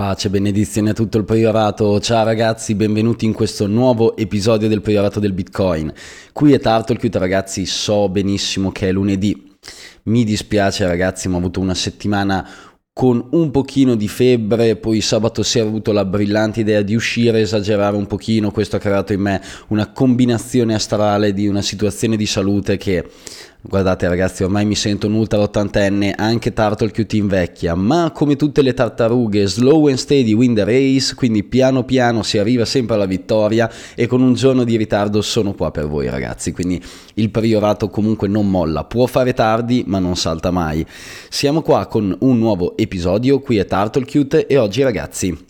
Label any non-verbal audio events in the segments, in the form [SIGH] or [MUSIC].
Pace, benedizione a tutto il priorato. Ciao ragazzi, benvenuti in questo nuovo episodio del priorato del Bitcoin. Qui è Tartalcute ragazzi, so benissimo che è lunedì. Mi dispiace ragazzi, ma ho avuto una settimana con un pochino di febbre, poi sabato sera ho avuto la brillante idea di uscire, esagerare un pochino, questo ha creato in me una combinazione astrale di una situazione di salute che Guardate ragazzi, ormai mi sento un ultra ottantenne, anche Turtle QT invecchia, ma come tutte le tartarughe, slow and steady win the race, quindi piano piano si arriva sempre alla vittoria e con un giorno di ritardo sono qua per voi ragazzi, quindi il priorato comunque non molla, può fare tardi ma non salta mai. Siamo qua con un nuovo episodio, qui è Turtle Cute e oggi ragazzi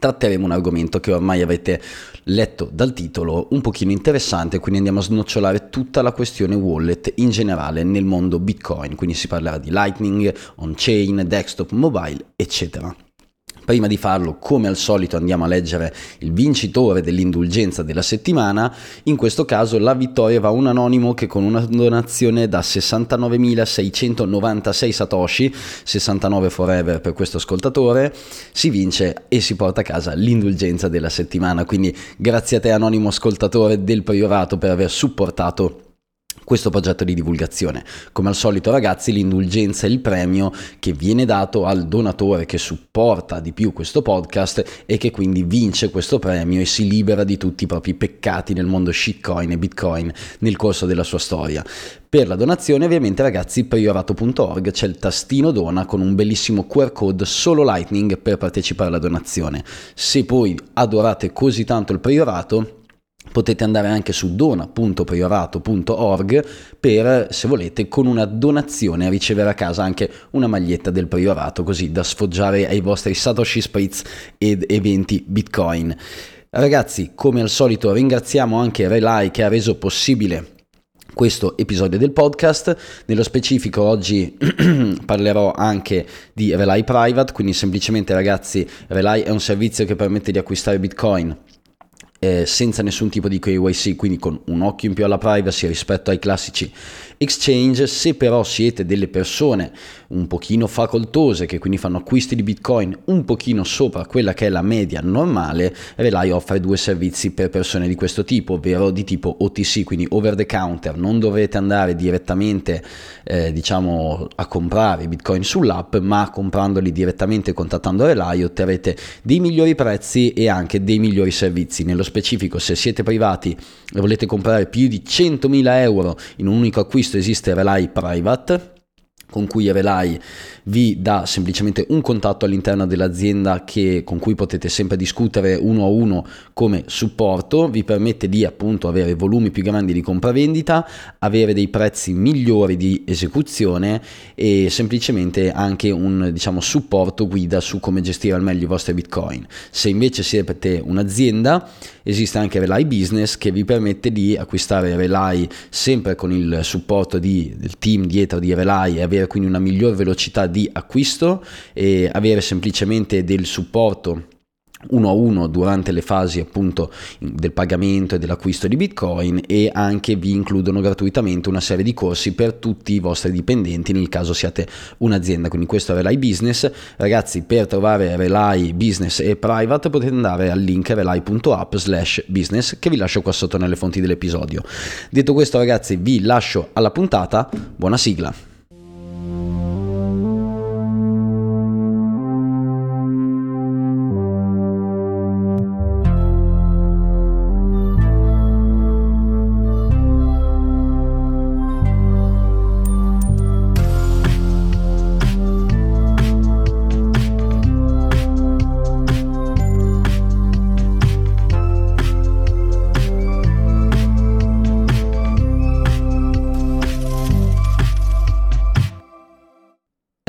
tratteremo un argomento che ormai avete letto dal titolo un pochino interessante, quindi andiamo a snocciolare tutta la questione wallet in generale nel mondo Bitcoin, quindi si parlerà di Lightning, on-chain, desktop, mobile, eccetera. Prima di farlo, come al solito, andiamo a leggere il vincitore dell'indulgenza della settimana. In questo caso la vittoria va a un anonimo che con una donazione da 69.696 satoshi, 69 forever per questo ascoltatore, si vince e si porta a casa l'indulgenza della settimana. Quindi grazie a te anonimo ascoltatore del priorato per aver supportato questo progetto di divulgazione. Come al solito ragazzi l'indulgenza è il premio che viene dato al donatore che supporta di più questo podcast e che quindi vince questo premio e si libera di tutti i propri peccati nel mondo shitcoin e bitcoin nel corso della sua storia. Per la donazione ovviamente ragazzi priorato.org c'è il tastino dona con un bellissimo QR code solo Lightning per partecipare alla donazione. Se poi adorate così tanto il priorato Potete andare anche su dona.priorato.org per, se volete, con una donazione ricevere a casa anche una maglietta del priorato, così da sfoggiare ai vostri Satoshi Spritz ed eventi Bitcoin. Ragazzi, come al solito ringraziamo anche Relay che ha reso possibile questo episodio del podcast. Nello specifico oggi [CLEARS THROAT] parlerò anche di Relay Private, quindi semplicemente ragazzi, Relay è un servizio che permette di acquistare Bitcoin eh, senza nessun tipo di KYC, quindi con un occhio in più alla privacy rispetto ai classici exchange. Se però siete delle persone un pochino facoltose che quindi fanno acquisti di Bitcoin un pochino sopra quella che è la media normale, Relay offre due servizi per persone di questo tipo, ovvero di tipo OTC, quindi over the counter. Non dovrete andare direttamente eh, diciamo a comprare Bitcoin sull'app, ma comprandoli direttamente contattando Relay otterrete dei migliori prezzi e anche dei migliori servizi. Nello specifico se siete privati e volete comprare più di 100.000 euro in un unico acquisto esiste Relay Private con cui Relay vi dà semplicemente un contatto all'interno dell'azienda che, con cui potete sempre discutere uno a uno come supporto, vi permette di appunto avere volumi più grandi di compravendita, avere dei prezzi migliori di esecuzione e semplicemente anche un diciamo, supporto guida su come gestire al meglio i vostri bitcoin. Se invece siete un'azienda, esiste anche Relay Business che vi permette di acquistare Relay sempre con il supporto di, del team dietro di Relay e avere quindi una miglior velocità di acquisto e avere semplicemente del supporto uno a uno durante le fasi appunto del pagamento e dell'acquisto di bitcoin e anche vi includono gratuitamente una serie di corsi per tutti i vostri dipendenti nel caso siate un'azienda. Quindi questo è Relay Business. Ragazzi per trovare Relay Business e Private potete andare al link relay.app slash business che vi lascio qua sotto nelle fonti dell'episodio. Detto questo ragazzi vi lascio alla puntata. Buona sigla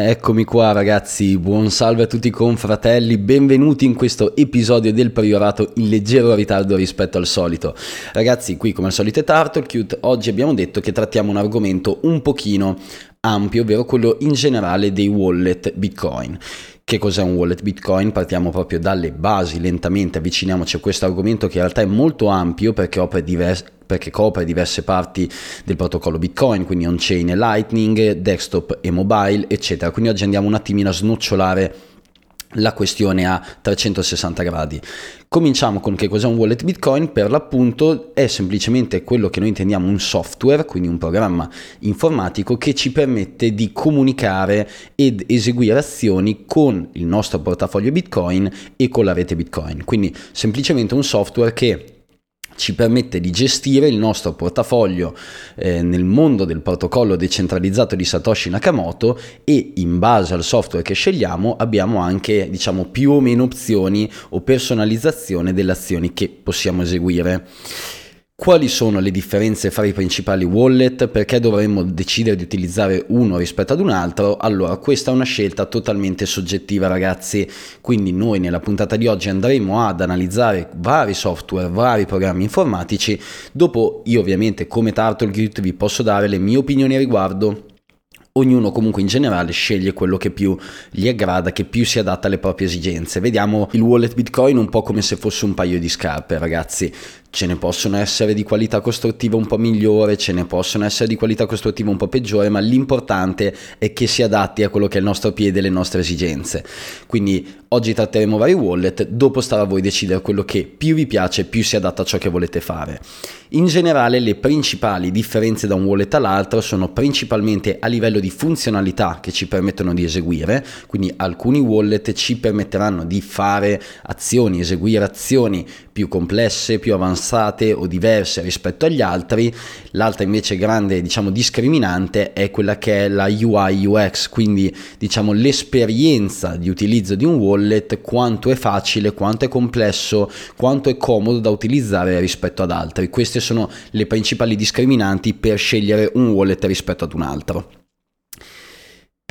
Eccomi qua ragazzi, buon salve a tutti i confratelli, benvenuti in questo episodio del Priorato in leggero ritardo rispetto al solito. Ragazzi, qui come al solito è Turtle Cute, oggi abbiamo detto che trattiamo un argomento un pochino ampio, ovvero quello in generale dei wallet Bitcoin. Che cos'è un wallet Bitcoin? Partiamo proprio dalle basi, lentamente avviciniamoci a questo argomento che in realtà è molto ampio perché copre diverse perché copre diverse parti del protocollo Bitcoin, quindi on-chain e Lightning, desktop e mobile, eccetera. Quindi oggi andiamo un attimino a snocciolare la questione a 360 gradi. Cominciamo con che cos'è un wallet Bitcoin, per l'appunto è semplicemente quello che noi intendiamo un software, quindi un programma informatico che ci permette di comunicare ed eseguire azioni con il nostro portafoglio Bitcoin e con la rete Bitcoin. Quindi semplicemente un software che ci permette di gestire il nostro portafoglio eh, nel mondo del protocollo decentralizzato di Satoshi Nakamoto e in base al software che scegliamo abbiamo anche diciamo più o meno opzioni o personalizzazione delle azioni che possiamo eseguire. Quali sono le differenze fra i principali wallet? Perché dovremmo decidere di utilizzare uno rispetto ad un altro? Allora, questa è una scelta totalmente soggettiva, ragazzi. Quindi noi nella puntata di oggi andremo ad analizzare vari software, vari programmi informatici. Dopo io ovviamente come Turtle vi posso dare le mie opinioni a riguardo ognuno comunque in generale sceglie quello che più gli aggrada, che più si adatta alle proprie esigenze. Vediamo il wallet Bitcoin un po' come se fosse un paio di scarpe, ragazzi. Ce ne possono essere di qualità costruttiva un po' migliore, ce ne possono essere di qualità costruttiva un po' peggiore, ma l'importante è che si adatti a quello che è il nostro piede e le nostre esigenze. Quindi oggi tratteremo vari wallet, dopo starà a voi decidere quello che più vi piace, più si adatta a ciò che volete fare. In generale le principali differenze da un wallet all'altro sono principalmente a livello di funzionalità che ci permettono di eseguire, quindi alcuni wallet ci permetteranno di fare azioni, eseguire azioni più complesse, più avanzate o diverse rispetto agli altri, l'altra invece grande diciamo discriminante è quella che è la UI UX, quindi diciamo l'esperienza di utilizzo di un wallet, quanto è facile, quanto è complesso, quanto è comodo da utilizzare rispetto ad altri. Queste sono le principali discriminanti per scegliere un wallet rispetto ad un altro.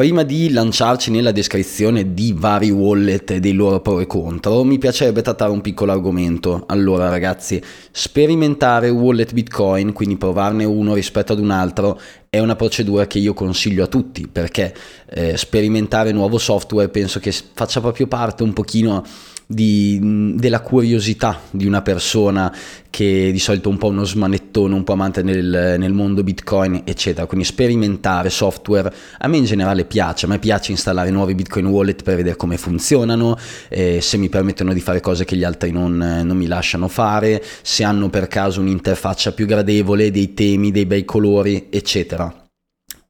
Prima di lanciarci nella descrizione di vari wallet e dei loro pro e contro, mi piacerebbe trattare un piccolo argomento. Allora ragazzi, sperimentare wallet Bitcoin, quindi provarne uno rispetto ad un altro, è una procedura che io consiglio a tutti perché eh, sperimentare nuovo software penso che faccia proprio parte un pochino di, della curiosità di una persona che di solito è un po' uno smanettone, un po' amante nel, nel, mondo Bitcoin, eccetera. Quindi sperimentare software a me in generale piace, a me piace installare nuovi Bitcoin wallet per vedere come funzionano, eh, se mi permettono di fare cose che gli altri non, non mi lasciano fare, se hanno per caso un'interfaccia più gradevole, dei temi, dei bei colori, eccetera.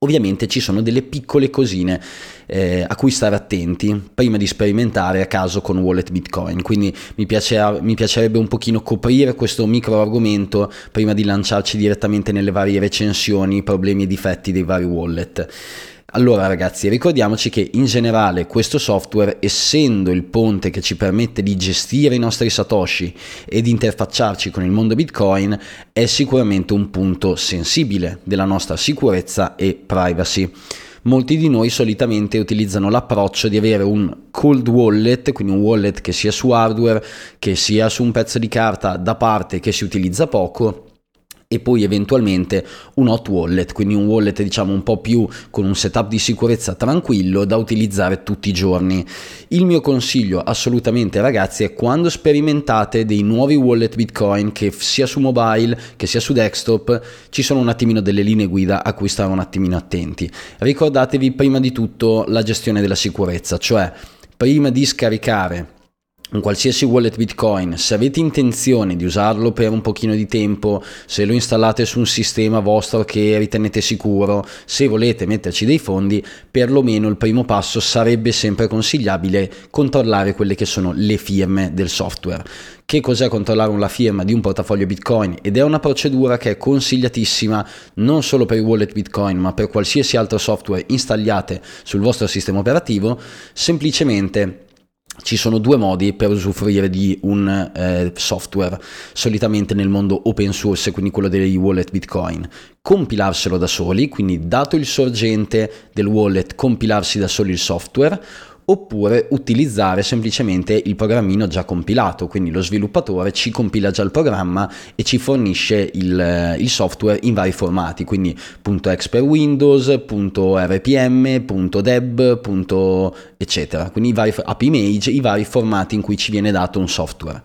Ovviamente ci sono delle piccole cosine eh, a cui stare attenti prima di sperimentare a caso con wallet Bitcoin, quindi mi, piaceva, mi piacerebbe un pochino coprire questo micro argomento prima di lanciarci direttamente nelle varie recensioni, problemi e difetti dei vari wallet. Allora ragazzi, ricordiamoci che in generale questo software, essendo il ponte che ci permette di gestire i nostri satoshi e di interfacciarci con il mondo Bitcoin, è sicuramente un punto sensibile della nostra sicurezza e privacy. Molti di noi solitamente utilizzano l'approccio di avere un cold wallet, quindi un wallet che sia su hardware, che sia su un pezzo di carta da parte che si utilizza poco e poi eventualmente un hot wallet, quindi un wallet diciamo un po' più con un setup di sicurezza tranquillo da utilizzare tutti i giorni. Il mio consiglio assolutamente ragazzi è quando sperimentate dei nuovi wallet Bitcoin che sia su mobile che sia su desktop ci sono un attimino delle linee guida a cui stare un attimino attenti. Ricordatevi prima di tutto la gestione della sicurezza, cioè prima di scaricare un qualsiasi wallet Bitcoin, se avete intenzione di usarlo per un pochino di tempo, se lo installate su un sistema vostro che ritenete sicuro, se volete metterci dei fondi, perlomeno il primo passo sarebbe sempre consigliabile controllare quelle che sono le firme del software. Che cos'è controllare la firma di un portafoglio Bitcoin? Ed è una procedura che è consigliatissima non solo per i wallet Bitcoin, ma per qualsiasi altro software installate sul vostro sistema operativo, semplicemente ci sono due modi per usufruire di un eh, software, solitamente nel mondo open source, quindi quello dei wallet Bitcoin. Compilarselo da soli, quindi dato il sorgente del wallet, compilarsi da soli il software, oppure utilizzare semplicemente il programmino già compilato, quindi lo sviluppatore ci compila già il programma e ci fornisce il, il software in vari formati, quindi .exe per Windows, .rpm, .deb, eccetera, quindi i vari AppImage, i vari formati in cui ci viene dato un software.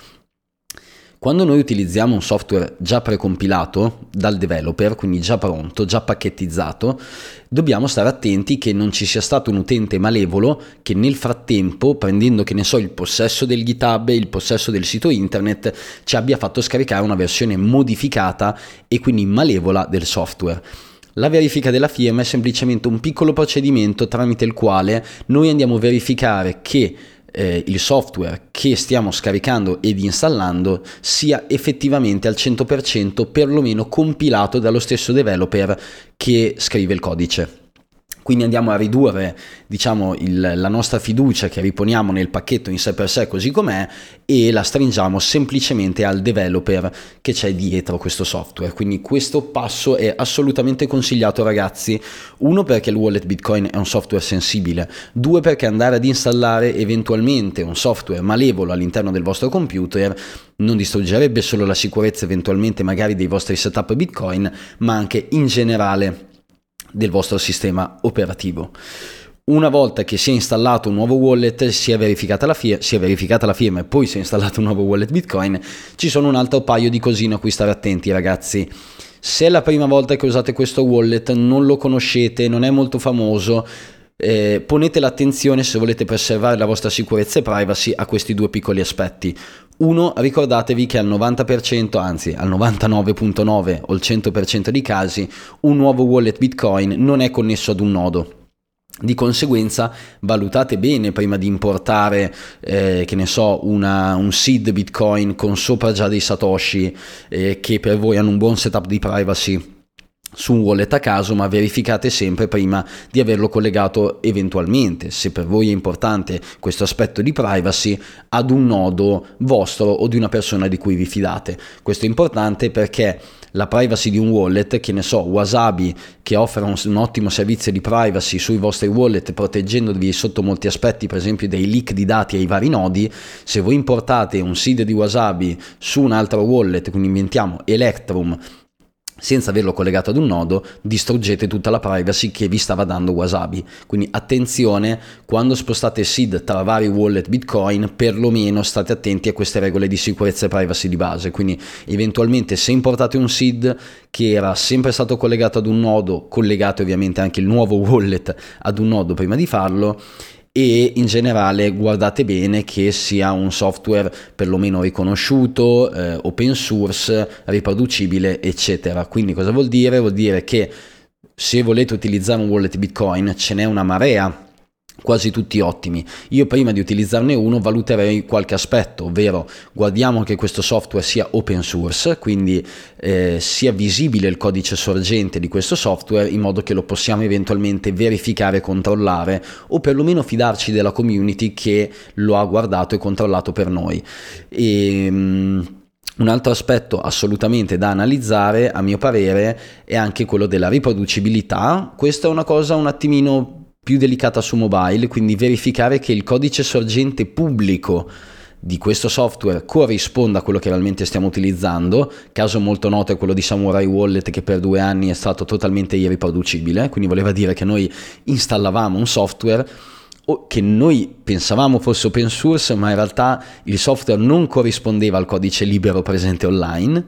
Quando noi utilizziamo un software già precompilato dal developer, quindi già pronto, già pacchettizzato, dobbiamo stare attenti che non ci sia stato un utente malevolo che nel frattempo, prendendo che ne so il possesso del GitHub e il possesso del sito internet, ci abbia fatto scaricare una versione modificata e quindi malevola del software. La verifica della firma è semplicemente un piccolo procedimento tramite il quale noi andiamo a verificare che eh, il software che stiamo scaricando ed installando sia effettivamente al 100% perlomeno compilato dallo stesso developer che scrive il codice. Quindi andiamo a ridurre diciamo, il, la nostra fiducia che riponiamo nel pacchetto in sé per sé così com'è e la stringiamo semplicemente al developer che c'è dietro questo software. Quindi questo passo è assolutamente consigliato ragazzi. Uno perché il wallet Bitcoin è un software sensibile. Due perché andare ad installare eventualmente un software malevolo all'interno del vostro computer non distruggerebbe solo la sicurezza eventualmente magari dei vostri setup Bitcoin, ma anche in generale del vostro sistema operativo. Una volta che si è installato un nuovo wallet, si è verificata la, fir- si è verificata la firma e poi si è installato un nuovo wallet Bitcoin, ci sono un altro paio di cosine a cui stare attenti ragazzi. Se è la prima volta che usate questo wallet, non lo conoscete, non è molto famoso, eh, ponete l'attenzione se volete preservare la vostra sicurezza e privacy a questi due piccoli aspetti. Uno, ricordatevi che al 90%, anzi al 99.9 o il 100% dei casi, un nuovo wallet Bitcoin non è connesso ad un nodo. Di conseguenza valutate bene prima di importare, eh, che ne so, una, un seed Bitcoin con sopra già dei Satoshi eh, che per voi hanno un buon setup di privacy su un wallet a caso, ma verificate sempre prima di averlo collegato eventualmente, se per voi è importante questo aspetto di privacy, ad un nodo vostro o di una persona di cui vi fidate. Questo è importante perché la privacy di un wallet, che ne so, Wasabi, che offre un, un, ottimo servizio di privacy sui vostri wallet, proteggendovi sotto molti aspetti, per esempio dei leak di dati ai vari nodi, se voi importate un seed di Wasabi su un altro wallet, quindi inventiamo Electrum, senza averlo collegato ad un nodo, distruggete tutta la privacy che vi stava dando Wasabi. Quindi attenzione, quando spostate seed tra vari wallet Bitcoin, perlomeno state attenti a queste regole di sicurezza e privacy di base. Quindi eventualmente se importate un seed che era sempre stato collegato ad un nodo, collegate ovviamente anche il nuovo [LAUGHS] wallet ad un nodo prima di farlo, e in generale guardate bene che sia un software perlomeno riconosciuto, eh, open source, riproducibile, eccetera. Quindi cosa vuol dire? Vuol dire che se volete utilizzare un wallet Bitcoin ce n'è una marea quasi tutti ottimi. Io prima di utilizzarne uno valuterei qualche aspetto, ovvero guardiamo che questo software sia open source, quindi eh, sia visibile il codice sorgente di questo software in modo che lo possiamo eventualmente verificare e controllare o perlomeno fidarci della community che lo ha guardato e controllato per noi. E, um, un altro aspetto assolutamente da analizzare, a mio parere, è anche quello della riproducibilità. Questa è una cosa un attimino più delicata su mobile, quindi verificare che il codice sorgente pubblico di questo software corrisponda a quello che realmente stiamo utilizzando. Caso molto noto è quello di Samurai Wallet che per due anni è stato totalmente irriproducibile, quindi voleva dire che noi installavamo un software che noi pensavamo fosse open source, ma in realtà il software non corrispondeva al codice libero presente online.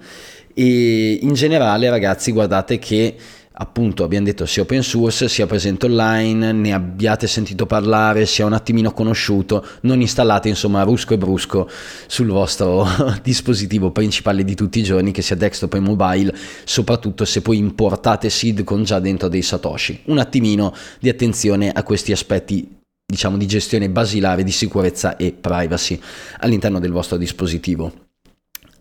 E in generale, ragazzi, guardate che appunto abbiamo detto sia open source, sia presente online, ne abbiate sentito parlare, sia un attimino conosciuto, non installate insomma rusco e brusco sul vostro [LAUGHS] dispositivo principale di tutti i giorni, che sia desktop e mobile, soprattutto se poi importate seed con già dentro dei satoshi. Un attimino di attenzione a questi aspetti diciamo di gestione basilare di sicurezza e privacy all'interno del vostro dispositivo.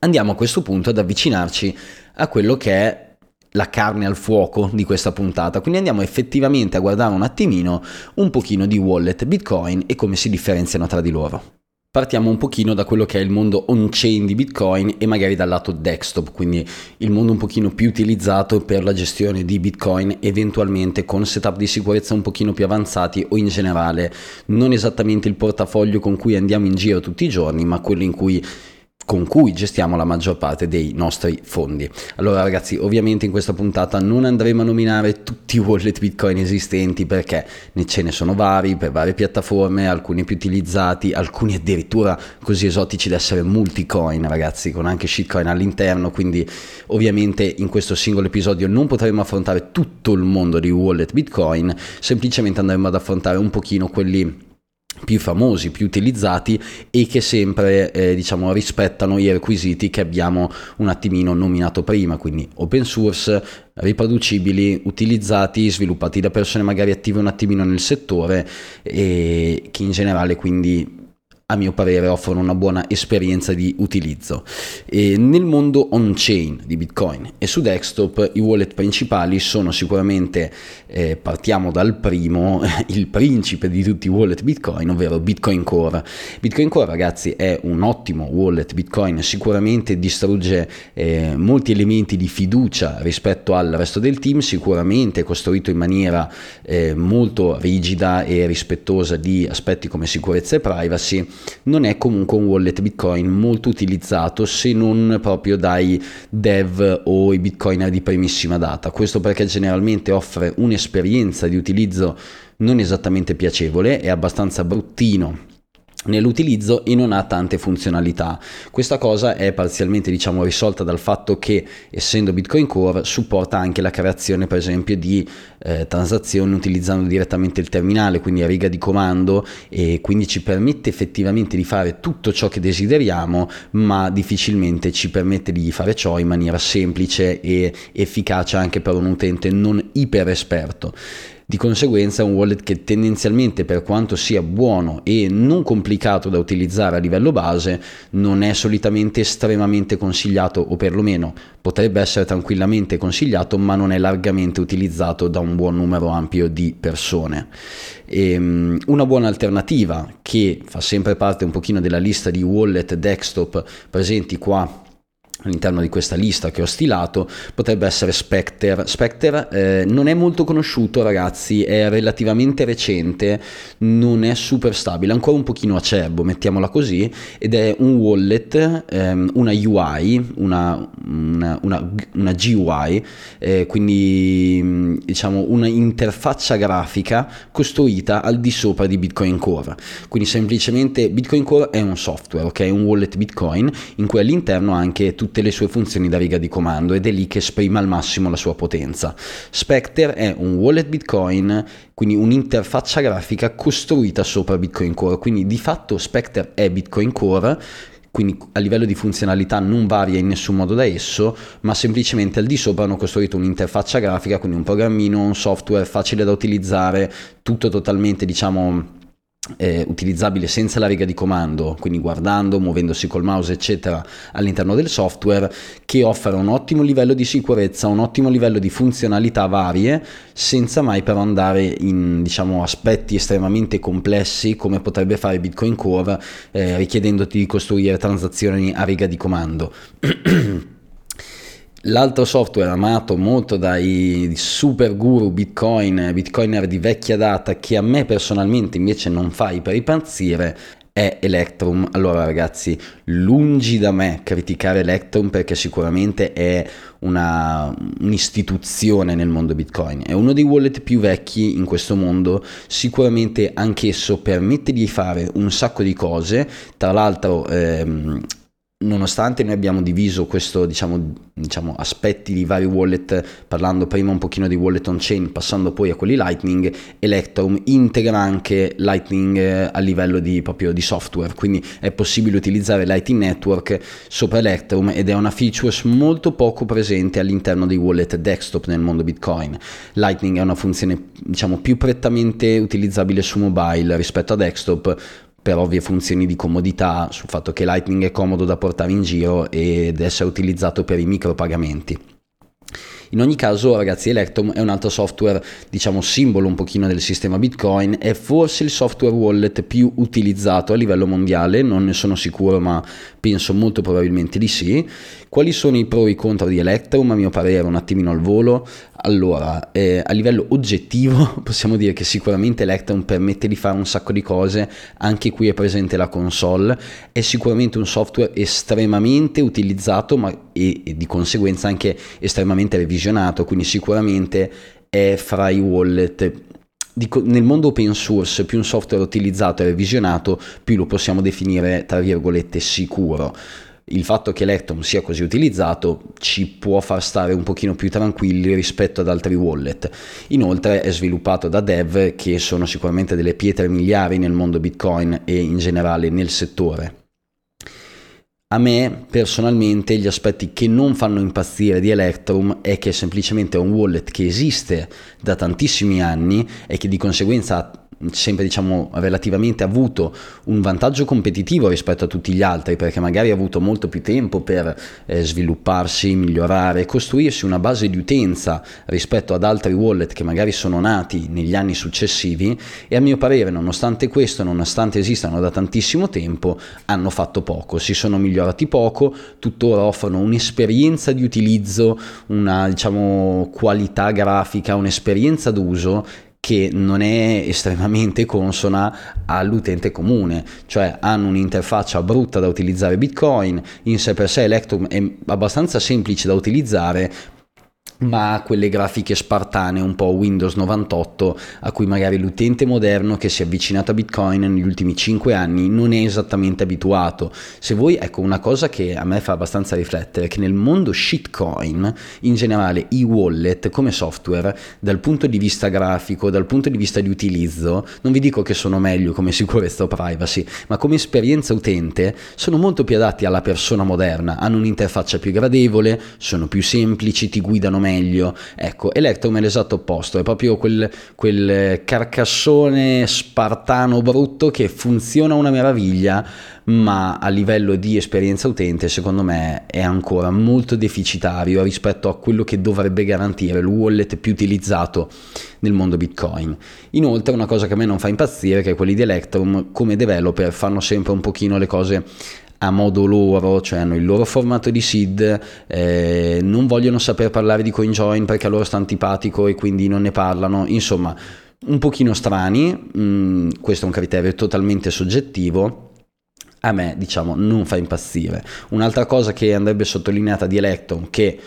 Andiamo a questo punto ad avvicinarci a quello che è la carne al fuoco di questa puntata, quindi andiamo effettivamente a guardare un attimino un pochino di wallet Bitcoin e come si differenziano tra di loro. Partiamo un pochino da quello che è il mondo on-chain di Bitcoin e magari dal lato desktop, quindi il mondo un pochino più utilizzato per la gestione di Bitcoin, eventualmente con setup di sicurezza un pochino più avanzati o in generale non esattamente il portafoglio con cui andiamo in giro tutti i giorni, ma quello in cui con cui gestiamo la maggior parte dei nostri fondi. Allora ragazzi, ovviamente in questa puntata non andremo a nominare tutti i wallet Bitcoin esistenti perché ce ne sono vari per varie piattaforme, alcuni più utilizzati, alcuni addirittura così esotici da essere multicoin ragazzi, con anche shitcoin all'interno, quindi ovviamente in questo singolo episodio non potremo affrontare tutto il mondo di wallet Bitcoin, semplicemente andremo ad affrontare un pochino quelli più famosi, più utilizzati e che sempre eh, diciamo, rispettano i requisiti che abbiamo un attimino nominato prima, quindi open source, riproducibili, utilizzati, sviluppati da persone magari attive un attimino nel settore e che in generale quindi a mio parere offrono una buona esperienza di utilizzo. E nel mondo on-chain di Bitcoin e su desktop i wallet principali sono sicuramente, eh, partiamo dal primo, [LAUGHS] il principe di tutti i wallet Bitcoin, ovvero Bitcoin Core. Bitcoin Core ragazzi è un ottimo wallet Bitcoin, sicuramente distrugge eh, molti elementi di fiducia rispetto al resto del team, sicuramente è costruito in maniera eh, molto rigida e rispettosa di aspetti come sicurezza e privacy non è comunque un wallet Bitcoin molto utilizzato se non proprio dai dev o i bitcoiner di primissima data. Questo perché generalmente offre un'esperienza di utilizzo non esattamente piacevole, è abbastanza bruttino nell'utilizzo e non ha tante funzionalità. Questa cosa è parzialmente diciamo risolta dal fatto che essendo Bitcoin Core supporta anche la creazione per esempio di eh, transazioni utilizzando direttamente il terminale, quindi a riga di comando e quindi ci permette effettivamente di fare tutto ciò che desideriamo, ma difficilmente ci permette di fare ciò in maniera semplice e efficace anche per un utente non iper esperto. Di conseguenza un wallet che tendenzialmente per quanto sia buono e non complicato da utilizzare a livello base, non è solitamente estremamente consigliato o perlomeno potrebbe essere tranquillamente consigliato, ma non è largamente utilizzato da un buon numero ampio di persone. E, um, una buona alternativa che fa sempre parte un pochino della lista di wallet desktop presenti qua all'interno di questa lista che ho stilato potrebbe essere Spectre. Spectre eh, non è molto conosciuto ragazzi, è relativamente recente, non è super stabile, ancora un pochino acerbo, mettiamola così, ed è un wallet, ehm, una UI, una, una, una, una GUI, eh, quindi diciamo una interfaccia grafica costruita al di sopra di Bitcoin Core. Quindi semplicemente Bitcoin Core è un software, ok? Un wallet Bitcoin in cui all'interno anche tutte tutte le sue funzioni da riga di comando ed è lì che esprime al massimo la sua potenza. Spectre è un wallet Bitcoin, quindi un'interfaccia grafica costruita sopra Bitcoin Core, quindi di fatto Spectre è Bitcoin Core quindi a livello di funzionalità non varia in nessun modo da esso, ma semplicemente al di sopra hanno costruito un'interfaccia grafica, quindi un programmino, un software facile da utilizzare, tutto totalmente diciamo eh, utilizzabile senza la riga di comando, quindi guardando, muovendosi col mouse, eccetera, all'interno del software, che offre un ottimo livello di sicurezza, un ottimo livello di funzionalità varie, senza mai però andare in diciamo, aspetti estremamente complessi come potrebbe fare Bitcoin Core, eh, richiedendoti di costruire transazioni a riga di comando. [CLEARS THROAT] L'altro software amato molto dai super guru bitcoin, bitcoiner di vecchia data, che a me personalmente invece non fa impazzire, è Electrum. Allora ragazzi, lungi da me criticare Electrum perché sicuramente è una, un'istituzione nel mondo Bitcoin. È uno dei wallet più vecchi in questo mondo, sicuramente anch'esso permette di fare un sacco di cose, tra l'altro ehm, nonostante noi abbiamo diviso questo diciamo, diciamo, aspetti di vari wallet parlando prima un pochino di wallet on chain passando poi a quelli lightning electrum integra anche lightning eh, a livello di, proprio di software. Quindi è possibile utilizzare lightning network sopra electrum ed è una feature molto poco presente all'interno dei wallet desktop nel mondo bitcoin. Lightning è una funzione diciamo più prettamente utilizzabile su mobile rispetto a desktop per ovvie funzioni di comodità, sul fatto che Lightning è comodo da portare in giro ed essere utilizzato per i micropagamenti. In ogni caso, ragazzi, Electrum è un altro software, diciamo, simbolo un pochino del sistema Bitcoin, è forse il software wallet più utilizzato a livello mondiale, non ne sono sicuro, ma penso molto probabilmente di sì. Quali sono i pro e i contro di Electrum? A mio parere, un attimino al volo. Allora, eh, a livello oggettivo [LAUGHS] possiamo dire che sicuramente Electrum permette di fare un sacco di cose, anche qui è presente la console, è sicuramente un software estremamente utilizzato ma, e, e di conseguenza anche estremamente revisionato, quindi sicuramente è fra i wallet. Dico, nel mondo open source più un software utilizzato e revisionato più lo possiamo definire tra virgolette sicuro il fatto che Electrum sia così utilizzato ci può far stare un pochino più tranquilli rispetto ad altri wallet. Inoltre è sviluppato da dev che sono sicuramente delle pietre miliari nel mondo Bitcoin e in generale nel settore. A me personalmente gli aspetti che non fanno impazzire di Electrum è che semplicemente è un wallet che esiste da tantissimi anni e che di conseguenza sempre diciamo relativamente avuto un vantaggio competitivo rispetto a tutti gli altri perché magari ha avuto molto più tempo per eh, svilupparsi, migliorare, costruirsi una base di utenza rispetto ad altri wallet che magari sono nati negli anni successivi e a mio parere nonostante questo, nonostante esistano da tantissimo tempo, hanno fatto poco, si sono migliorati poco, tuttora offrono un'esperienza di utilizzo, una diciamo qualità grafica, un'esperienza d'uso che non è estremamente consona all'utente comune, cioè hanno un'interfaccia brutta da utilizzare Bitcoin, in sé per sé Electrum è abbastanza semplice da utilizzare, ma quelle grafiche spartane un po' Windows 98 a cui magari l'utente moderno che si è avvicinato a Bitcoin negli ultimi 5 anni non è esattamente abituato. Se voi, ecco una cosa che a me fa abbastanza riflettere, che nel mondo shitcoin, in generale i wallet come software, dal punto di vista grafico, dal punto di vista di utilizzo, non vi dico che sono meglio come sicurezza o privacy, ma come esperienza utente sono molto più adatti alla persona moderna, hanno un'interfaccia più gradevole, sono più semplici, ti guidano meglio meglio. Ecco, Electrum è l'esatto opposto, è proprio quel, quel carcassone spartano brutto che funziona una meraviglia, ma a livello di esperienza utente secondo me è ancora molto deficitario rispetto a quello che dovrebbe garantire il wallet più utilizzato nel mondo Bitcoin. Inoltre una cosa che a me non fa impazzire è che quelli di Electrum come developer fanno sempre un pochino le cose a modo loro, cioè hanno il loro formato di seed, eh, non vogliono saper parlare di CoinJoin perché a loro sta antipatico e quindi non ne parlano, insomma un pochino strani, mm, questo è un criterio totalmente soggettivo, a me diciamo non fa impazzire. Un'altra cosa che andrebbe sottolineata di Electron che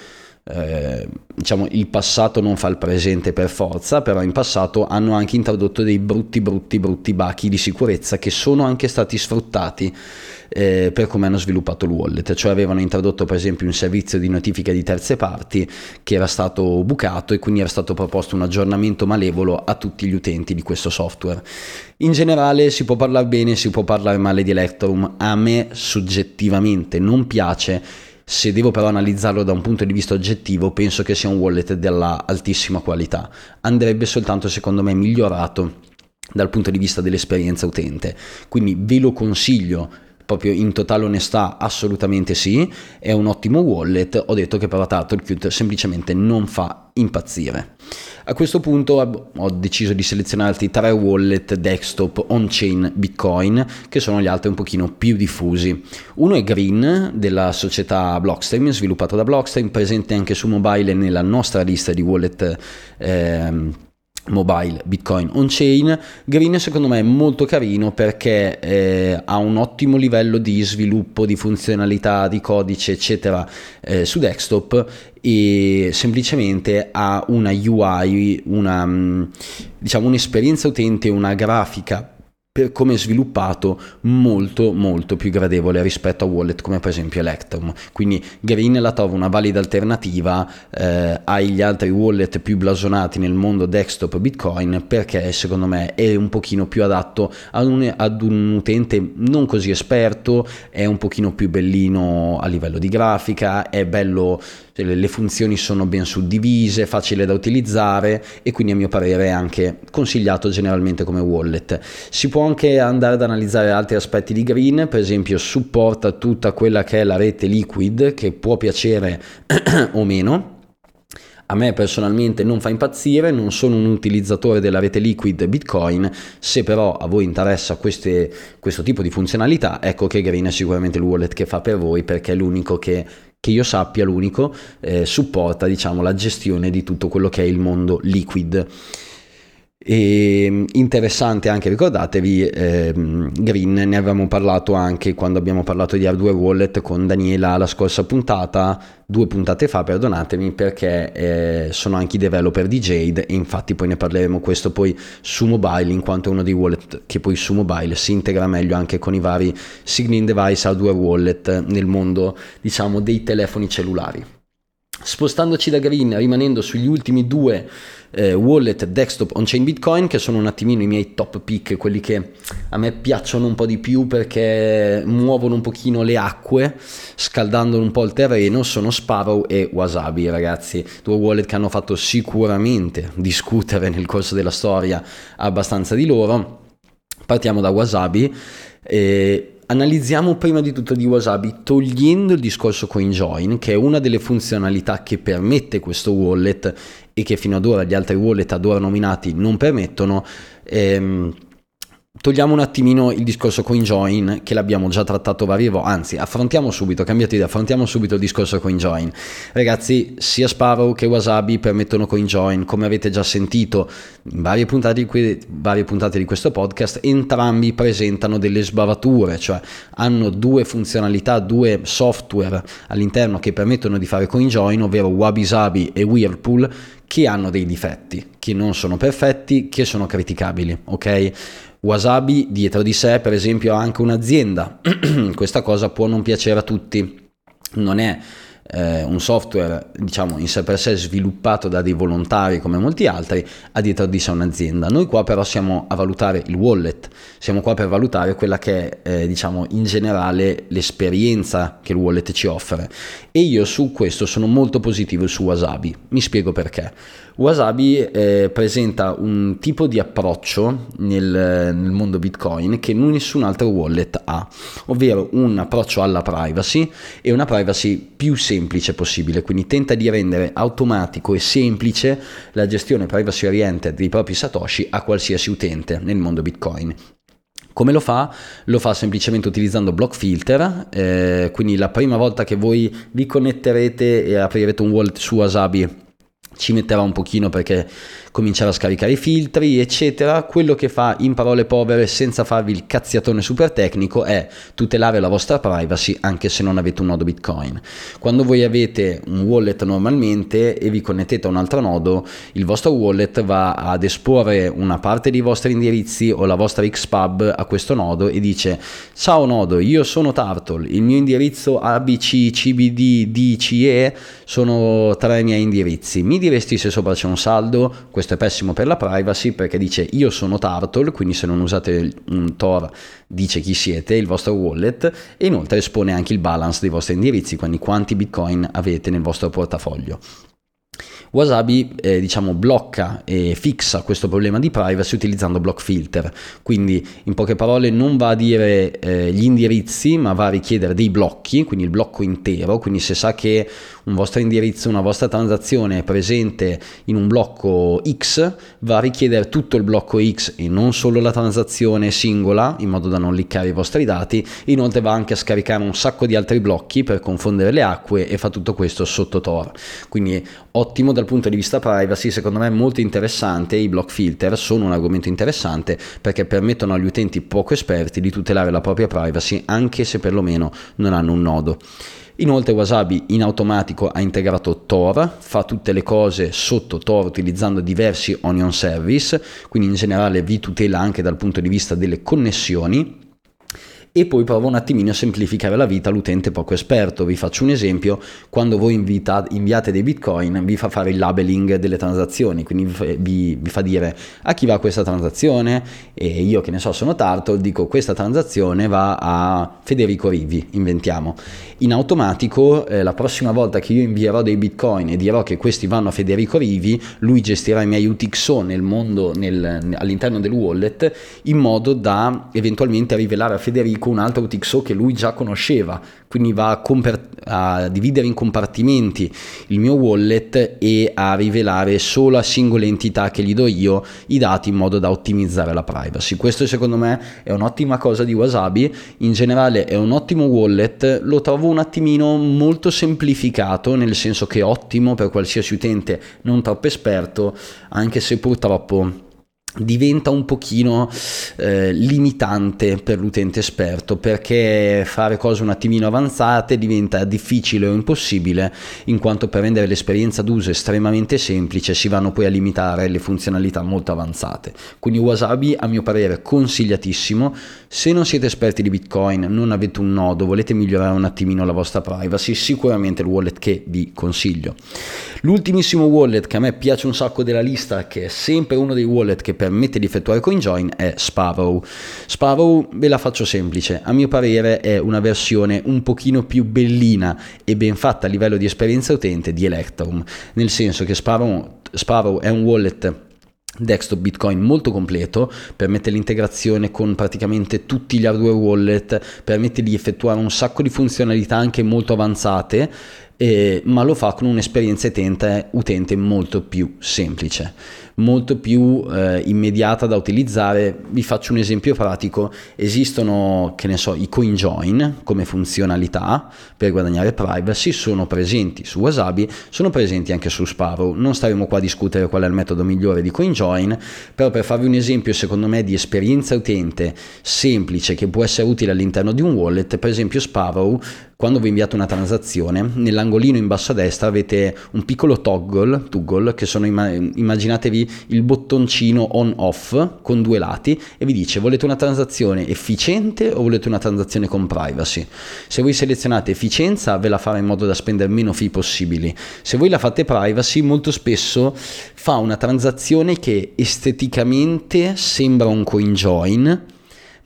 eh, diciamo il passato non fa il presente per forza, però in passato hanno anche introdotto dei brutti brutti brutti bachi di sicurezza che sono anche stati sfruttati eh, per come hanno sviluppato il wallet, cioè avevano introdotto per esempio un servizio di notifica di terze parti che era stato bucato e quindi era stato proposto un aggiornamento malevolo a tutti gli utenti di questo software. In generale si può parlare bene, si può parlare male di Electrum, a me soggettivamente non piace se devo però analizzarlo da un punto di vista oggettivo, penso che sia un wallet della altissima qualità. Andrebbe soltanto, secondo me, migliorato dal punto di vista dell'esperienza utente. Quindi ve lo consiglio proprio in totale onestà assolutamente sì, è un ottimo wallet, ho detto che però TurtleQt semplicemente non fa impazzire. A questo punto ho deciso di selezionare altri tre wallet desktop on-chain Bitcoin, che sono gli altri un pochino più diffusi. Uno è Green della società Blockstream, sviluppato da Blockstream, presente anche su mobile nella nostra lista di wallet eh, mobile Bitcoin on-chain. Green secondo me è molto carino perché eh, ha un ottimo livello di sviluppo, di funzionalità, di codice, eccetera eh, su desktop e semplicemente ha una UI, una, mm, diciamo, un'esperienza utente, una grafica per come è sviluppato molto molto più gradevole rispetto a wallet come per esempio Electrum. Quindi Green la trovo una valida alternativa eh, agli altri wallet più blasonati nel mondo desktop Bitcoin perché secondo me è un pochino più adatto ad un, ad un utente non così esperto è un pochino più bellino a livello di grafica è bello cioè, le funzioni sono ben suddivise, facile da utilizzare e quindi a mio parere è anche consigliato generalmente come wallet. Si può anche andare ad analizzare altri aspetti di Green, per esempio supporta tutta quella che è la rete Liquid che può piacere [CLEARS THROAT] o meno A me personalmente non fa impazzire, non sono un utilizzatore della rete liquid Bitcoin, se però a voi interessa queste, questo tipo di funzionalità, ecco che Green è sicuramente il wallet che fa per voi perché è l'unico che, che io sappia, l'unico, eh, supporta diciamo, la gestione di tutto quello che è il mondo liquid. E mm, interessante anche, ricordatevi, ehm, Green, ne avevamo parlato anche quando abbiamo parlato di hardware wallet con Daniela la scorsa puntata, due puntate fa, perdonatemi, perché eh, sono anche i developer di Jade e infatti poi ne parleremo questo poi su mobile, in quanto è uno dei wallet che poi su mobile si integra meglio anche con i vari signing device hardware wallet nel mondo, diciamo, dei telefoni cellulari. Spostandoci da Green, rimanendo sugli ultimi due eh, wallet desktop on-chain Bitcoin che sono un attimino i miei top pick, quelli che a me piacciono un po' di più perché muovono un pochino le acque, scaldando un po' il terreno, sono Sparrow e Wasabi ragazzi, due wallet che hanno fatto sicuramente discutere nel corso della storia abbastanza di loro. Partiamo da Wasabi. Eh, Analizziamo prima di tutto di Wasabi togliendo il discorso CoinJoin, che è una delle funzionalità che permette questo wallet e che fino ad ora gli altri wallet ad ora nominati non permettono. Ehm, Togliamo un attimino il discorso CoinJoin che l'abbiamo già trattato varie volte, anzi affrontiamo subito, cambiate idea, affrontiamo subito il discorso CoinJoin. Ragazzi, sia Sparrow che Wasabi permettono CoinJoin, come avete già sentito in varie puntate, di, varie puntate di questo podcast, entrambi presentano delle sbavature, cioè hanno due funzionalità, due software all'interno che permettono di fare CoinJoin, ovvero Wabisabi e Whirlpool, che hanno dei difetti, che non sono perfetti, che sono criticabili, ok? Wasabi dietro di sé per esempio ha anche un'azienda, [CLEARS THROAT] questa cosa può non piacere a tutti, non è eh, un software diciamo in sé per sé sviluppato da dei volontari come molti altri ha dietro di sé un'azienda. Noi qua però siamo a valutare il wallet. Siamo qua per valutare quella che è eh, diciamo in generale l'esperienza che il wallet ci offre. E io su questo sono molto positivo su Wasabi. Mi spiego perché Wasabi eh, presenta un tipo di approccio nel, nel, mondo Bitcoin che nessun altro wallet ha, ovvero un approccio alla privacy e una privacy più semplice possibile, quindi tenta di rendere automatico e semplice la gestione privacy oriented dei propri Satoshi a qualsiasi utente nel mondo Bitcoin. Come lo fa? Lo fa semplicemente utilizzando block filter, eh, quindi la prima volta che voi vi connetterete e aprirete un wallet su Wasabi ci metterà un pochino perché cominciare a scaricare i filtri, eccetera. Quello che fa in parole povere, senza farvi il cazziatone super tecnico, è tutelare la vostra privacy anche se non avete un nodo Bitcoin. Quando voi avete un wallet normalmente e vi connettete a un altro nodo, il vostro wallet va ad esporre una parte dei vostri indirizzi o la vostra XPub a questo nodo e dice ciao nodo, io sono Turtle, il mio indirizzo ABC, CBD, DCE sono tre miei indirizzi. Mi diresti se sopra c'è un saldo? questo è pessimo per la privacy perché dice io sono Turtle, quindi se non usate un Tor dice chi siete, il vostro wallet e inoltre espone anche il balance dei vostri indirizzi, quindi quanti bitcoin avete nel vostro portafoglio. Wasabi eh, diciamo blocca e fixa questo problema di privacy utilizzando block filter, quindi in poche parole non va a dire eh, gli indirizzi ma va a richiedere dei blocchi, quindi il blocco intero, quindi se sa che un vostro indirizzo, una vostra transazione è presente in un blocco X, va a richiedere tutto il blocco X e non solo la transazione singola in modo da non liccare i vostri dati, inoltre va anche a scaricare un sacco di altri blocchi per confondere le acque e fa tutto questo sotto Tor. Quindi ottimo dal punto di vista privacy, secondo me è molto interessante, i block filter sono un argomento interessante perché permettono agli utenti poco esperti di tutelare la propria privacy anche se perlomeno non hanno un nodo. Inoltre Wasabi in automatico ha integrato Tor, fa tutte le cose sotto Tor utilizzando diversi onion service, quindi in generale vi tutela anche dal punto di vista delle connessioni e poi provo un attimino a semplificare la vita all'utente poco esperto. Vi faccio un esempio, quando voi invita, inviate dei bitcoin vi fa fare il labeling delle transazioni, quindi vi, vi, fa dire a chi va questa transazione e io che ne so sono Turtle dico questa transazione va a Federico Rivi, inventiamo. In automatico eh, la prossima volta che io invierò dei bitcoin e dirò che questi vanno a Federico Rivi, lui gestirà i miei UTXO nel mondo, nel, all'interno del wallet in modo da eventualmente rivelare a Federico un altro UTXO che lui già conosceva, quindi va a, comper- a, dividere in compartimenti il mio wallet e a rivelare solo a singole entità che gli do io i dati in modo da ottimizzare la privacy. Questo secondo me è un'ottima cosa di Wasabi, in generale è un ottimo wallet, lo trovo un attimino molto semplificato, nel senso che è ottimo per qualsiasi utente non troppo esperto, anche se purtroppo diventa un pochino eh, limitante per l'utente esperto perché fare cose un attimino avanzate diventa difficile o impossibile in quanto per rendere l'esperienza d'uso estremamente semplice si vanno poi a limitare le funzionalità molto avanzate. Quindi Wasabi a mio parere consigliatissimo. Se non siete esperti di Bitcoin non avete un nodo volete migliorare un attimino la vostra privacy sicuramente il wallet che vi consiglio. L'ultimissimo wallet che a me piace un sacco della lista che è sempre uno dei wallet che permette di effettuare CoinJoin è Sparrow. Sparrow ve la faccio semplice, a mio parere è una versione un pochino più bellina e ben fatta a livello di esperienza utente di Electrum, nel senso che Sparrow, Sparrow è un wallet desktop Bitcoin molto completo, permette l'integrazione con praticamente tutti gli hardware wallet, permette di effettuare un sacco di funzionalità anche molto avanzate, eh, ma lo fa con un'esperienza utente, utente molto più semplice molto più eh, immediata da utilizzare. Vi faccio un esempio pratico, esistono, che ne so, i CoinJoin come funzionalità per guadagnare privacy, sono presenti su Wasabi, sono presenti anche su Sparrow. Non staremo qua a discutere qual è il metodo migliore di CoinJoin, però per farvi un esempio secondo me di esperienza utente semplice che può essere utile all'interno di un wallet, per esempio Sparrow quando vi inviate una transazione, nell'angolino in basso a destra avete un piccolo toggle, toggle che sono, immaginatevi il bottoncino on off con due lati e vi dice volete una transazione efficiente o volete una transazione con privacy. Se voi selezionate efficienza ve la farà in modo da spendere meno fee possibili. Se voi la fate privacy molto spesso fa una transazione che esteticamente sembra un coin join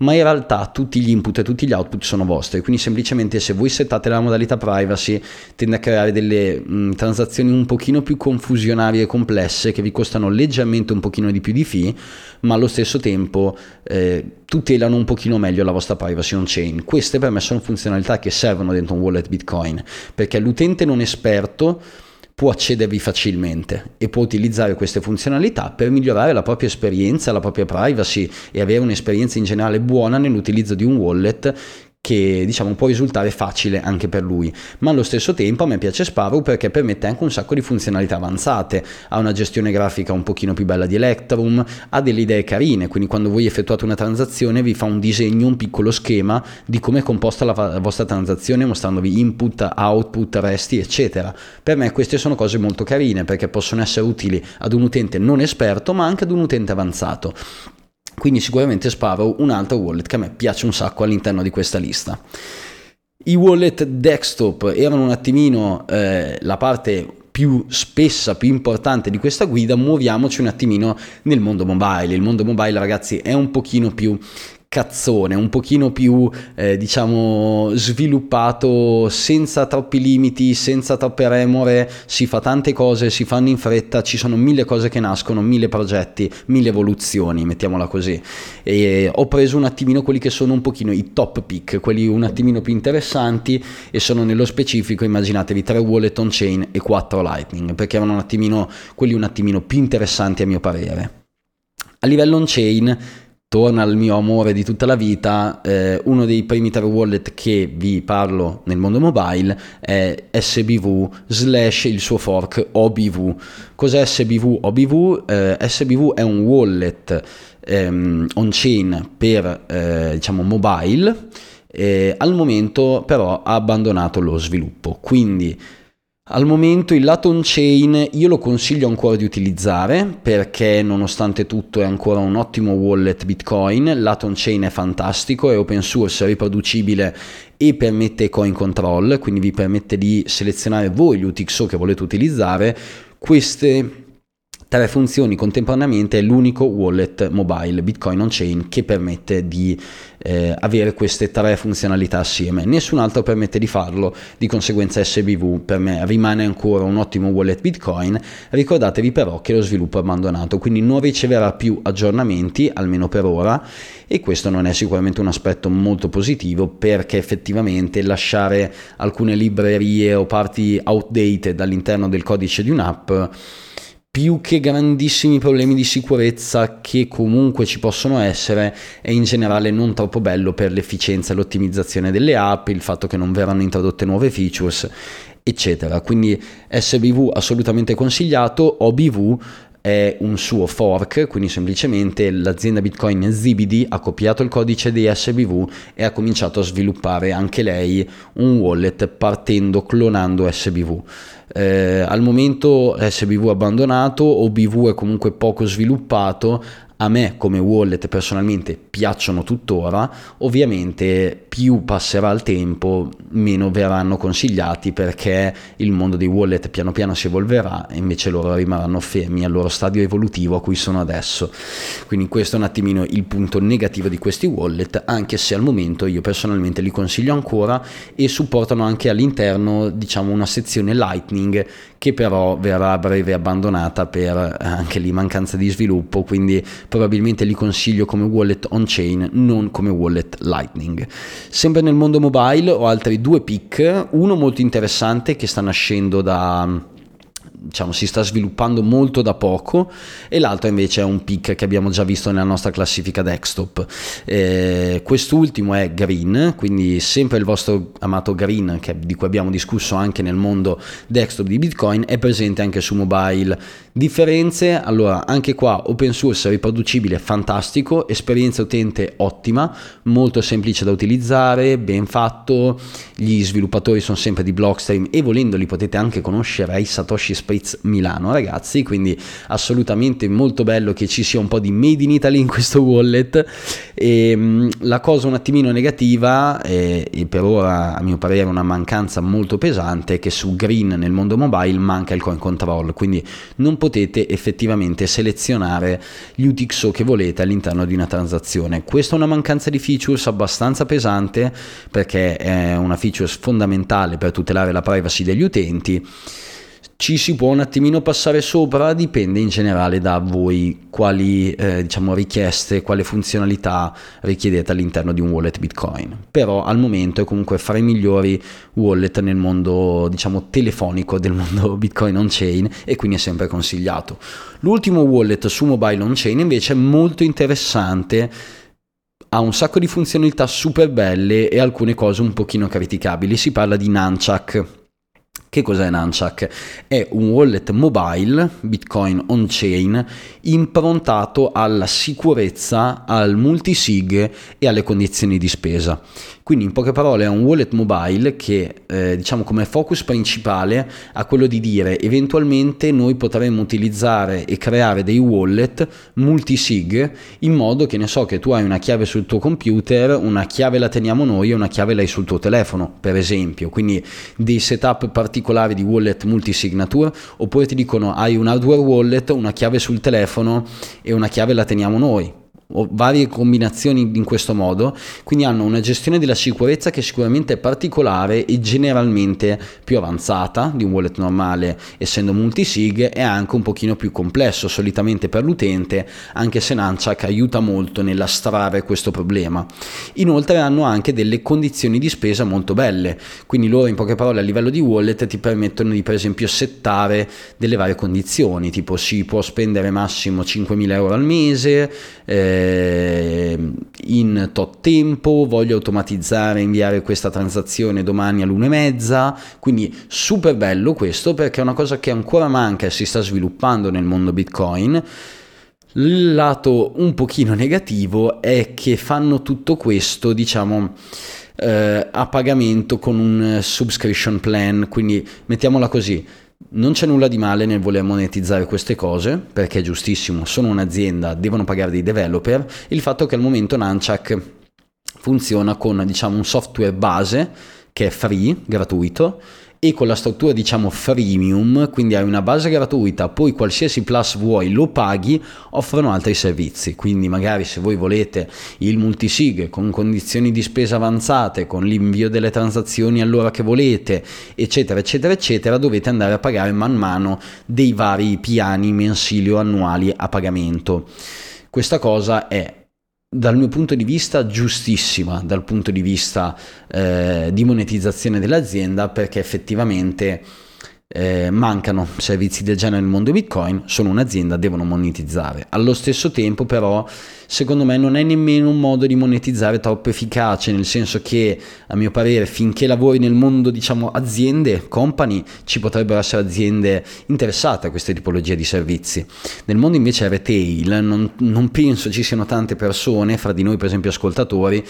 ma in realtà tutti gli input e tutti gli output sono vostri, quindi semplicemente se voi settate la modalità privacy tende a creare delle mh, transazioni un pochino più confusionarie e complesse che vi costano leggermente un pochino di più di fee, ma allo stesso tempo eh, tutelano un pochino meglio la vostra privacy on chain. Queste per me sono funzionalità che servono dentro un wallet Bitcoin, perché l'utente non esperto può accedervi facilmente e può utilizzare queste funzionalità per migliorare la propria esperienza, la propria privacy e avere un'esperienza in generale buona nell'utilizzo di un wallet che diciamo può risultare facile anche per lui, ma allo stesso tempo a me piace Sparrow perché permette anche un sacco di funzionalità avanzate, ha una gestione grafica un pochino più bella di Electrum, ha delle idee carine, quindi quando voi effettuate una transazione vi fa un disegno, un piccolo schema di come è composta la, vostra transazione mostrandovi input, output, resti eccetera. Per me queste sono cose molto carine perché possono essere utili ad un utente non esperto ma anche ad un utente avanzato. Quindi sicuramente Sparrow un altro wallet che a me piace un sacco all'interno di questa lista. I wallet desktop erano un attimino eh, la parte più spessa, più importante di questa guida, muoviamoci un attimino nel mondo mobile. Il mondo mobile, ragazzi, è un pochino più cazzone, un pochino più eh, diciamo sviluppato senza troppi limiti, senza troppe remore, si fa tante cose, si fanno in fretta, ci sono mille cose che nascono, mille progetti, mille evoluzioni, mettiamola così. E ho preso un attimino quelli che sono un pochino i top pick, quelli un attimino più interessanti e sono nello specifico, immaginatevi tre wallet on chain e quattro lightning, perché erano un attimino quelli un attimino più interessanti a mio parere. A livello on chain torna al mio amore di tutta la vita, eh, uno dei primi tre wallet che vi parlo nel mondo mobile è SBV slash il suo fork OBV. Cos'è SBV OBV? Eh, SBV è un wallet ehm, on-chain per eh, diciamo mobile, al momento però ha abbandonato lo sviluppo, quindi al momento il lato on-chain io lo consiglio ancora di utilizzare perché nonostante tutto è ancora un ottimo wallet Bitcoin, il lato on-chain è fantastico, è open source, è riproducibile e permette coin control, quindi vi permette di selezionare voi gli UTXO che volete utilizzare. Queste tre funzioni contemporaneamente è l'unico wallet mobile Bitcoin on-chain che permette di eh, avere queste tre funzionalità assieme. Nessun altro permette di farlo, di conseguenza SBV per me rimane ancora un ottimo wallet Bitcoin. Ricordatevi però che lo sviluppo è abbandonato, quindi non riceverà più aggiornamenti, almeno per ora, e questo non è sicuramente un aspetto molto positivo perché effettivamente lasciare alcune librerie o parti outdated all'interno del codice di un'app più che grandissimi problemi di sicurezza che comunque ci possono essere, è in generale non troppo bello per l'efficienza e l'ottimizzazione delle app, il fatto che non verranno introdotte nuove features, eccetera. Quindi SBV assolutamente consigliato, OBV è un suo fork, quindi semplicemente l'azienda Bitcoin ZBD ha copiato il codice di SBV e ha cominciato a sviluppare anche lei un wallet partendo clonando SBV. Eh, al momento SBV abbandonato, OBV è comunque poco sviluppato, a me come wallet personalmente piacciono tuttora, ovviamente più passerà il tempo meno verranno consigliati perché il mondo dei wallet piano piano si evolverà e invece loro rimarranno fermi al loro stadio evolutivo a cui sono adesso. Quindi questo è un attimino il punto negativo di questi wallet, anche se al momento io personalmente li consiglio ancora e supportano anche all'interno diciamo una sezione Lightning che però verrà a breve abbandonata per eh, anche lì mancanza di sviluppo, quindi probabilmente li consiglio come wallet on-chain, non come wallet Lightning. Sempre nel mondo mobile ho altri due pick, uno molto interessante che sta nascendo da diciamo, si sta sviluppando molto da poco e l'altro invece è un pick che abbiamo già visto nella nostra classifica desktop. Eh, quest'ultimo è Green, quindi sempre il vostro amato Green che, di cui abbiamo discusso anche nel mondo desktop di Bitcoin è presente anche su mobile. Differenze, allora anche qua open source riproducibile fantastico, esperienza utente ottima, molto semplice da utilizzare, ben fatto, gli sviluppatori sono sempre di Blockstream e volendoli potete anche conoscere ai Satoshi Space Spritz Milano ragazzi quindi assolutamente molto bello che ci sia un po' di made in Italy in questo wallet. E ehm, la cosa un attimino negativa e, e per ora a mio parere una mancanza molto pesante è che su Green nel mondo mobile manca il coin control quindi non potete effettivamente selezionare gli UTXO che volete all'interno di una transazione. Questa è una mancanza di features abbastanza pesante perché è una feature fondamentale per tutelare la privacy degli utenti ci si può un attimino passare sopra, dipende in generale da voi quali eh, diciamo, richieste, quale funzionalità richiedete all'interno di un wallet Bitcoin. Però al momento è comunque fra i migliori wallet nel mondo diciamo, telefonico del mondo [LAUGHS] Bitcoin on-chain e quindi è sempre consigliato. L'ultimo wallet su mobile on-chain invece è molto interessante ha un sacco di funzionalità super belle e alcune cose un pochino criticabili. Si parla di Nunchuck che cos'è Nunchuck? È un wallet mobile, Bitcoin on-chain, improntato alla sicurezza, al multisig e alle condizioni di spesa. Quindi in poche parole è un wallet mobile che eh, diciamo come focus principale ha quello di dire eventualmente noi potremmo utilizzare e creare dei wallet multisig in modo che ne so che tu hai una chiave sul tuo computer, una chiave la teniamo noi e una chiave l'hai sul tuo telefono per esempio, quindi dei setup particolari di wallet multisignature oppure ti dicono hai un hardware wallet, una chiave sul telefono e una chiave la teniamo noi o varie combinazioni in questo modo, quindi hanno una gestione della sicurezza che sicuramente è particolare e generalmente più avanzata di un wallet normale, essendo multisig, e anche un pochino più complesso solitamente per l'utente, anche se Nunchuck aiuta molto nell'astrarre questo problema. Inoltre hanno anche delle condizioni di spesa molto belle, quindi loro in poche parole a livello di wallet ti permettono di per esempio settare delle varie condizioni, tipo si può spendere massimo 5.000 euro al mese, eh, eh, in tot tempo, voglio automatizzare e inviare questa transazione domani all'una e mezza, quindi super bello questo perché è una cosa che ancora manca e si sta sviluppando nel mondo Bitcoin. Il lato un pochino negativo è che fanno tutto questo, diciamo, eh, a pagamento con un subscription plan, quindi mettiamola così, non c'è nulla di male nel voler monetizzare queste cose, perché è giustissimo, sono un'azienda, devono pagare dei developer. Il fatto che al momento Nunchuck funziona con diciamo, un software base che è free, gratuito, e con la struttura diciamo freemium, quindi hai una base gratuita, poi qualsiasi plus vuoi lo paghi, offrono altri servizi. Quindi magari se voi volete il multisig con condizioni di spesa avanzate, con l'invio delle transazioni all'ora che volete, eccetera, eccetera, eccetera, dovete andare a pagare man mano dei vari piani mensili o annuali a pagamento. Questa cosa è dal mio punto di vista giustissima dal punto di vista eh, di monetizzazione dell'azienda perché effettivamente eh, mancano servizi del genere nel mondo Bitcoin, sono un'azienda, devono monetizzare. Allo stesso tempo però, secondo me non è nemmeno un modo di monetizzare troppo efficace, nel senso che a mio parere finché lavori nel mondo, diciamo, aziende, company, ci potrebbero essere aziende interessate a queste tipologie di servizi. Nel mondo invece retail non, non penso ci siano tante persone, fra di noi per esempio ascoltatori,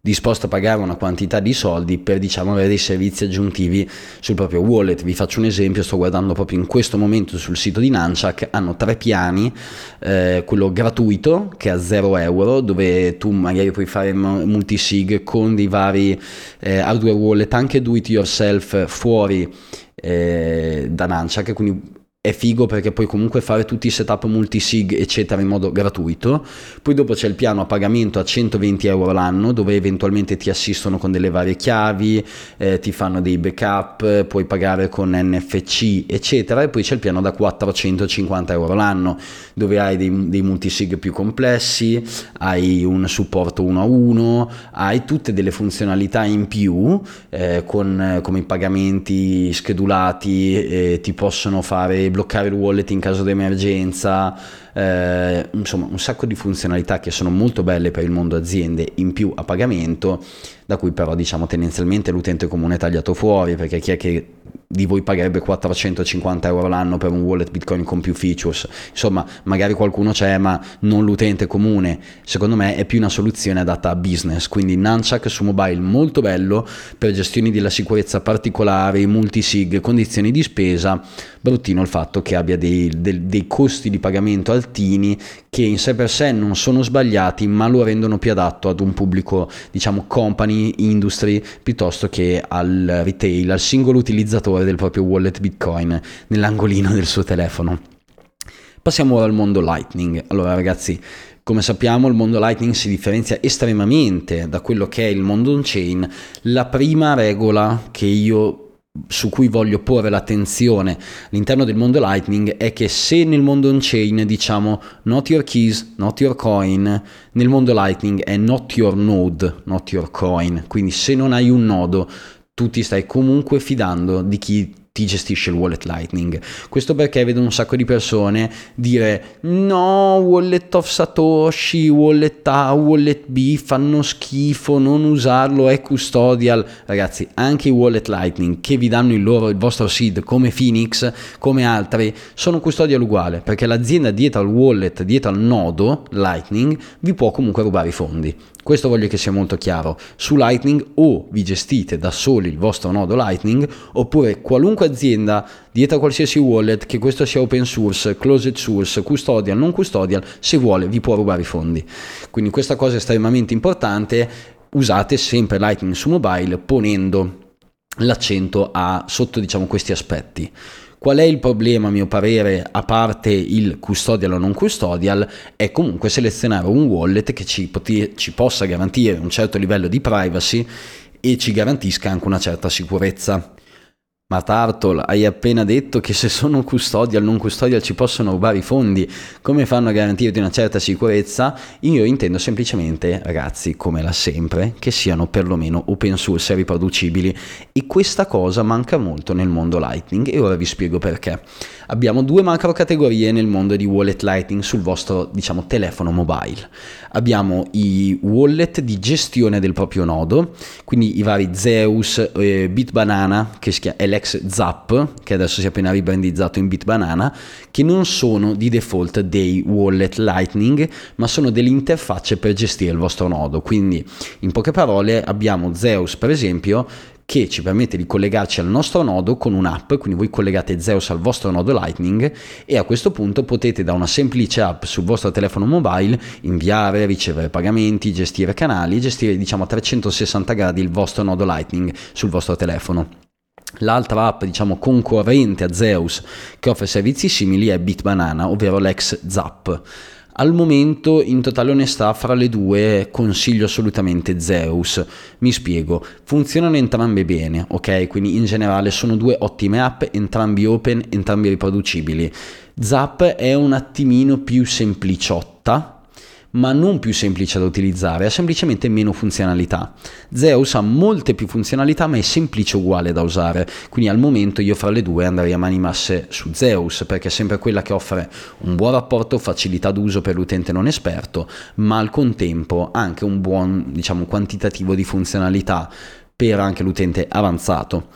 disposto a pagare una quantità di soldi per diciamo avere dei servizi aggiuntivi sul proprio wallet. Vi faccio un esempio, sto guardando proprio in questo momento sul sito di Nanchak, hanno tre piani, eh, quello gratuito che è a 0 euro dove tu magari puoi fare multisig con dei vari eh, hardware wallet anche do it yourself fuori eh, da Nanchak, quindi è figo perché puoi comunque fare tutti i setup multisig eccetera in modo gratuito. Poi dopo c'è il piano a pagamento a 120 euro l'anno dove eventualmente ti assistono con delle varie chiavi eh, ti fanno dei backup puoi pagare con NFC eccetera e poi c'è il piano da 450 euro l'anno dove hai dei, dei multisig più complessi hai un supporto uno a uno hai tutte delle funzionalità in più eh, con come i pagamenti schedulati eh, ti possono fare bloccare il wallet in caso di emergenza, eh, insomma un sacco di funzionalità che sono molto belle per il mondo aziende in più a pagamento, da cui però diciamo tendenzialmente l'utente comune è tagliato fuori perché chi è che di voi pagherebbe 450 euro l'anno per un wallet Bitcoin con più features. Insomma, magari qualcuno c'è, ma non l'utente comune. Secondo me è più una soluzione adatta a business. Quindi Nunchuck su mobile molto bello per gestioni della sicurezza particolari, multisig, condizioni di spesa. Bruttino il fatto che abbia dei, dei, dei costi di pagamento altini che in sé per sé non sono sbagliati, ma lo rendono più adatto ad un pubblico, diciamo, company, industry, piuttosto che al retail, al singolo utilizzatore del proprio wallet Bitcoin nell'angolino del suo telefono. Passiamo ora al mondo Lightning. Allora ragazzi, come sappiamo il mondo Lightning si differenzia estremamente da quello che è il mondo on-chain. La prima regola che io su cui voglio porre l'attenzione all'interno del mondo Lightning è che se nel mondo on-chain diciamo not your keys, not your coin, nel mondo Lightning è not your node, not your coin. Quindi se non hai un nodo, tu ti stai comunque fidando di chi ti gestisce il wallet Lightning. Questo perché vedo un sacco di persone dire no, wallet of Satoshi, wallet A, wallet B fanno schifo, non usarlo, è custodial. Ragazzi, anche i wallet Lightning che vi danno il, loro, il vostro seed come Phoenix, come altri, sono custodial uguale perché l'azienda dietro al wallet, dietro al nodo Lightning, vi può comunque rubare i fondi. Questo voglio che sia molto chiaro. Su Lightning o vi gestite da soli il vostro nodo Lightning oppure qualunque azienda dietro a qualsiasi wallet, che questo sia open source, closed source, custodial, non custodial, se vuole vi può rubare i fondi. Quindi questa cosa è estremamente importante. Usate sempre Lightning su mobile ponendo l'accento a, sotto diciamo, questi aspetti. Qual è il problema, a mio parere, a parte il custodial o non custodial, è comunque selezionare un wallet che ci, pot- ci possa garantire un certo livello di privacy e ci garantisca anche una certa sicurezza. Ma Tartol, hai appena detto che se sono custodial o non custodial ci possono rubare i fondi, come fanno a garantirti una certa sicurezza? Io intendo semplicemente, ragazzi, come la sempre, che siano perlomeno open source e riproducibili e questa cosa manca molto nel mondo Lightning e ora vi spiego perché. Abbiamo due macro categorie nel mondo di wallet Lightning sul vostro, diciamo, telefono mobile. Abbiamo i wallet di gestione del proprio nodo, quindi i vari Zeus, eh, Bitbanana, che chiama l'ex Zap, che adesso si è appena ribrandizzato in Bitbanana, che non sono di default dei wallet Lightning, ma sono delle interfacce per gestire il vostro nodo. Quindi, in poche parole, abbiamo Zeus, per esempio, che ci permette di collegarci al nostro nodo con un'app, quindi voi collegate Zeus al vostro nodo Lightning e a questo punto potete da una semplice app sul vostro telefono mobile inviare, ricevere pagamenti, gestire canali, gestire diciamo a 360 gradi il vostro nodo Lightning sul vostro telefono. L'altra app, diciamo, concorrente a Zeus che offre servizi simili è Bitbanana, ovvero l'ex Zap. Al momento, in totale onestà, fra le due consiglio assolutamente Zeus. Mi spiego, funzionano entrambe bene, ok? Quindi in generale sono due ottime app, entrambi open, entrambi riproducibili. Zap è un attimino più sempliciotta, ma non più semplice da utilizzare, ha semplicemente meno funzionalità. Zeus ha molte più funzionalità, ma è semplice uguale da usare, quindi al momento io fra le due andrei a mani masse su Zeus, perché è sempre quella che offre un buon rapporto, facilità d'uso per l'utente non esperto, ma al contempo anche un buon, diciamo, quantitativo di funzionalità per anche l'utente avanzato.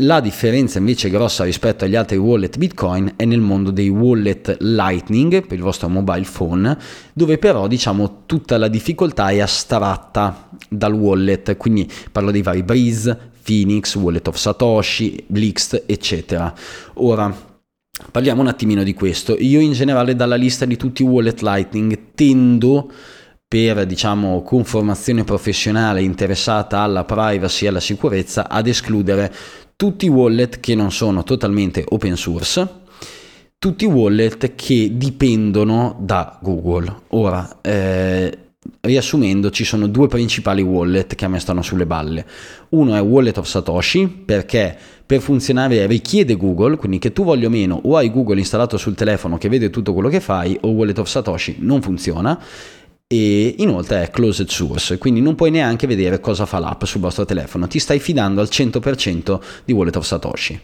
La differenza invece grossa rispetto agli altri wallet Bitcoin è nel mondo dei wallet Lightning per il vostro mobile phone, dove però diciamo tutta la difficoltà è astratta dal wallet, quindi parlo dei vari Breeze, Phoenix, Wallet of Satoshi, Blixt, eccetera. Ora, Parliamo un attimino di questo. Io in generale dalla lista di tutti i wallet Lightning tendo per diciamo conformazione professionale interessata alla privacy e alla sicurezza ad escludere tutti i wallet che non sono totalmente open source, tutti i wallet che dipendono da Google. Ora, eh, riassumendo, ci sono due principali wallet che a me stanno sulle balle. Uno è Wallet of Satoshi perché per funzionare richiede Google, quindi che tu voglia o meno o hai Google installato sul telefono che vede tutto quello che fai o Wallet of Satoshi non funziona e inoltre è closed source, quindi non puoi neanche vedere cosa fa l'app sul vostro telefono, ti stai fidando al 100% di Wallet of Satoshi.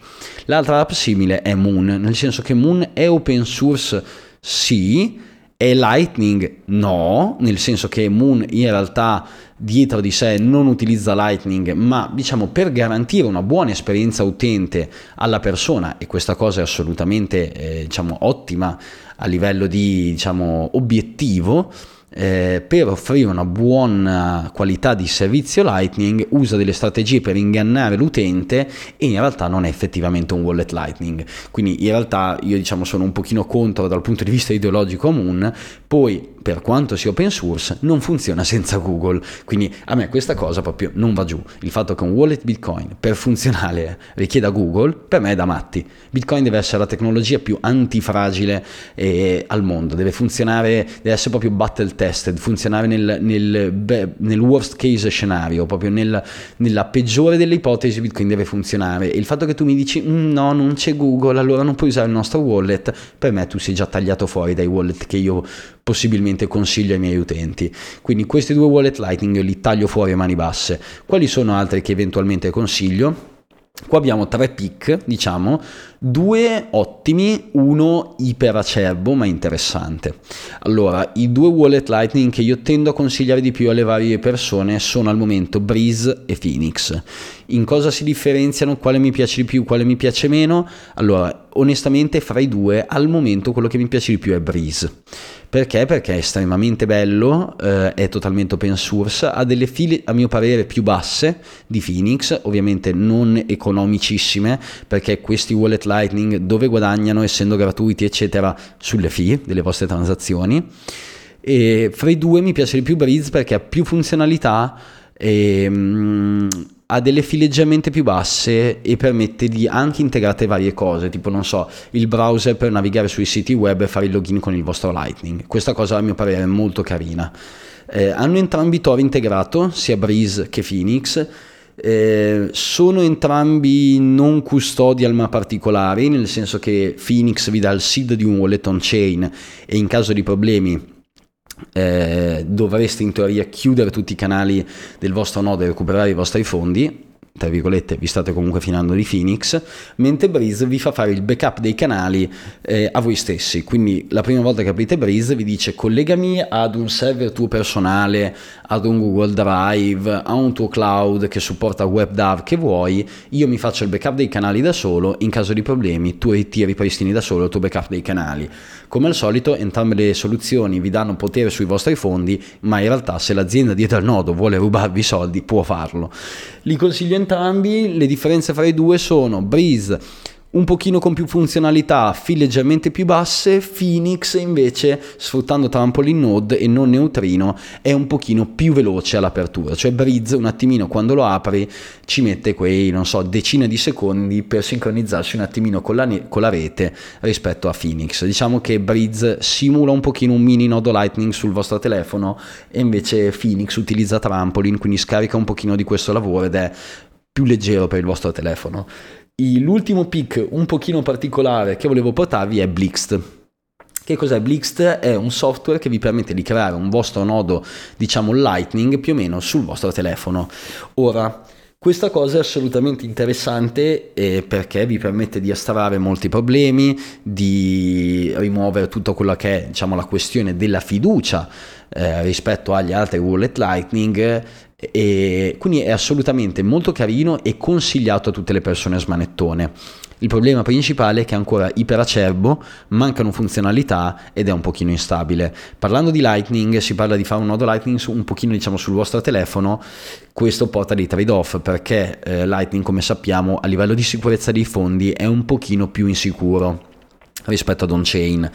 L'altra app simile è Moon, nel senso che Moon è open source sì, è Lightning no, nel senso che Moon in realtà dietro di sé non utilizza Lightning, ma diciamo per garantire una buona esperienza utente alla persona e questa cosa è assolutamente eh, diciamo ottima a livello di diciamo obiettivo eh, per offrire una buona qualità di servizio Lightning usa delle strategie per ingannare l'utente e in realtà non è effettivamente un wallet Lightning. Quindi in realtà io diciamo sono un pochino contro dal punto di vista ideologico Moon, poi per quanto sia open source, non funziona senza Google. Quindi a me questa cosa proprio non va giù. Il fatto che un wallet Bitcoin per funzionare richieda Google, per me è da matti. Bitcoin deve essere la tecnologia più antifragile eh, al mondo, deve funzionare, deve essere proprio battle tested, funzionare nel, nel, nel worst case scenario, proprio nel, nella peggiore delle ipotesi Bitcoin deve funzionare. E il fatto che tu mi dici mm, no, non c'è Google, allora non puoi usare il nostro wallet, per me tu sei già tagliato fuori dai wallet che io possibilmente consiglio ai miei utenti. Quindi questi due wallet Lightning li taglio fuori a mani basse. Quali sono altri che eventualmente consiglio? Qua abbiamo tre pick, diciamo, due ottimi, uno iperacerbo ma interessante. Allora, i due wallet Lightning che io tendo a consigliare di più alle varie persone sono al momento Breeze e Phoenix. In cosa si differenziano? Quale mi piace di più, quale mi piace meno? Allora, onestamente fra i due al momento quello che mi piace di più è Breeze perché? Perché è estremamente bello, eh, è totalmente open source, ha delle file a mio parere più basse di Phoenix, ovviamente non economicissime, perché questi wallet Lightning dove guadagnano essendo gratuiti eccetera sulle fee delle vostre transazioni. E fra i due mi piace di più Breeze perché ha più funzionalità e, mm, ha delle file leggermente più basse e permette di anche integrare varie cose, tipo non so, il browser per navigare sui siti web e fare il login con il vostro Lightning. Questa cosa a mio parere è molto carina. Eh, hanno entrambi Tor integrato, sia Breeze che Phoenix. Eh, sono entrambi non custodial ma particolari, nel senso che Phoenix vi dà il seed di un wallet on chain e in caso di problemi eh, dovreste in teoria chiudere tutti i canali del vostro nodo e recuperare i vostri fondi tra virgolette, vi state comunque finando di Phoenix, mentre Breeze vi fa fare il backup dei canali eh, a voi stessi. Quindi la prima volta che aprite Breeze vi dice collegami ad un server tuo personale, ad un Google Drive, a un tuo cloud che supporta WebDAV che vuoi, io mi faccio il backup dei canali da solo, in caso di problemi tu ti ripristini da solo il tuo backup dei canali. Come al solito entrambe le soluzioni vi danno potere sui vostri fondi, ma in realtà se l'azienda dietro al nodo vuole rubarvi i soldi può farlo. Li consiglio entrambi entrambi, le differenze fra i due sono Breeze un pochino con più funzionalità, fee leggermente più basse, Phoenix invece sfruttando trampoline node e non neutrino è un pochino più veloce all'apertura, cioè Breeze un attimino quando lo apri ci mette quei, non so, decine di secondi per sincronizzarsi un attimino con la, con la rete rispetto a Phoenix. Diciamo che Breeze simula un pochino un mini nodo Lightning sul vostro telefono e invece Phoenix utilizza trampoline, quindi scarica un pochino di questo lavoro ed è più leggero per il vostro telefono. L'ultimo pick un pochino particolare che volevo portarvi è Blixt. Che cos'è Blixt? È un software che vi permette di creare un vostro nodo, diciamo Lightning, più o meno sul vostro telefono. Ora, questa cosa è assolutamente interessante eh, perché vi permette di astrarre molti problemi, di rimuovere tutta quella che è diciamo, la questione della fiducia eh, rispetto agli altri wallet Lightning e quindi è assolutamente molto carino e consigliato a tutte le persone smanettone. Il problema principale è che è ancora iperacerbo, mancano funzionalità ed è un pochino instabile. Parlando di Lightning, si parla di fare un nodo Lightning un pochino diciamo sul vostro telefono, questo porta dei trade-off perché eh, Lightning come sappiamo a livello di sicurezza dei fondi è un pochino più insicuro rispetto ad on-chain.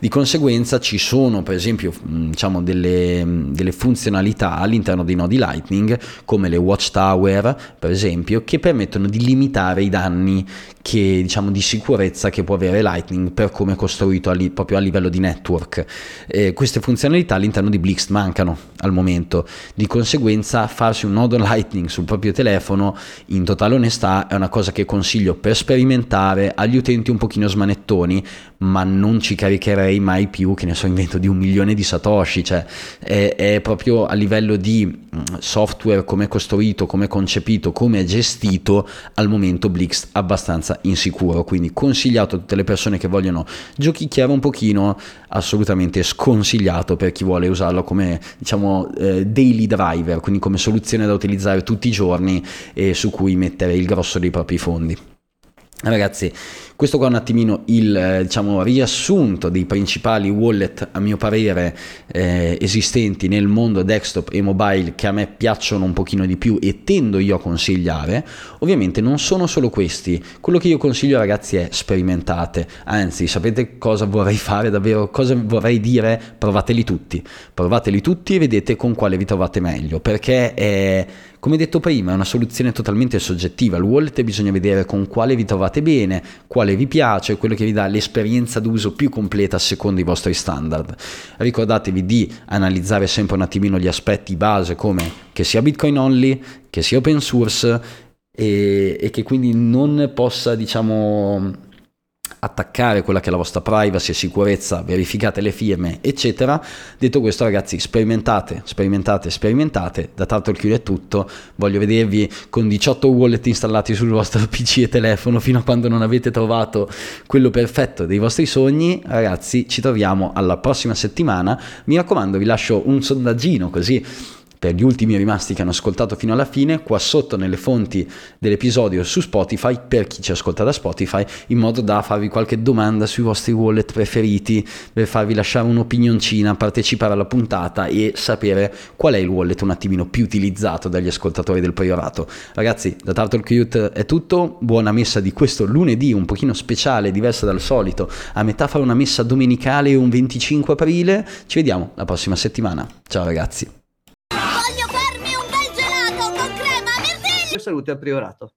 Di conseguenza ci sono per esempio diciamo, delle, delle, funzionalità all'interno dei nodi Lightning come le watchtower per esempio che permettono di limitare i danni che, diciamo, di sicurezza che può avere Lightning per come è costruito a li, proprio a livello di network. Eh, queste funzionalità all'interno di Blixt mancano al momento, di conseguenza farsi un nodo Lightning sul proprio telefono in totale onestà è una cosa che consiglio per sperimentare agli utenti un pochino smanettoni, ma non ci caricherei mai più, che ne so, invento di un milione di Satoshi, cioè è, è proprio a livello di mm, software come è costruito, come è concepito, come è gestito, al momento abbastanza abbastanza insicuro, quindi consigliato a tutte le persone che vogliono giochicchiare un pochino, assolutamente sconsigliato per chi vuole usarlo come diciamo eh, daily driver, quindi come soluzione da utilizzare tutti i giorni e su cui mettere il grosso dei propri fondi. Ragazzi, questo qua è un attimino il eh, diciamo, riassunto dei principali wallet, a mio parere, eh, esistenti nel mondo desktop e mobile che a me piacciono un pochino di più e tendo io a consigliare. Ovviamente non sono solo questi, quello che io consiglio ragazzi è sperimentate, anzi sapete cosa vorrei fare davvero, cosa vorrei dire? Provateli tutti, provateli tutti e vedete con quale vi trovate meglio, perché è come detto prima, è una soluzione totalmente soggettiva. Il wallet bisogna vedere con quale vi trovate bene, quale vi piace, quello che vi dà l'esperienza d'uso più completa secondo i vostri standard. Ricordatevi di analizzare sempre un attimino gli aspetti base come che sia Bitcoin only, che sia open source e, e che quindi non possa, diciamo, attaccare quella che è la vostra privacy e sicurezza, verificate le firme, eccetera. Detto questo, ragazzi, sperimentate, sperimentate, sperimentate. Da tanto il chiude è tutto. Voglio vedervi con 18 wallet installati sul vostro [LAUGHS] PC e telefono fino a quando non avete trovato quello perfetto dei vostri sogni. Ragazzi, ci troviamo alla prossima settimana. Mi raccomando, vi lascio un sondaggino così per gli ultimi rimasti che hanno ascoltato fino alla fine, qua sotto nelle fonti dell'episodio su Spotify, per chi ci ascolta da Spotify, in modo da farvi qualche domanda sui vostri wallet preferiti, per farvi lasciare un'opinioncina, partecipare alla puntata e sapere qual è il wallet un attimino più utilizzato dagli ascoltatori del Priorato. Ragazzi, da Turtle Cute è tutto, buona messa di questo lunedì, un pochino speciale, diversa dal solito, a metà fare una messa domenicale un 25 aprile, ci vediamo la prossima settimana. Ciao ragazzi. Salute al priorato.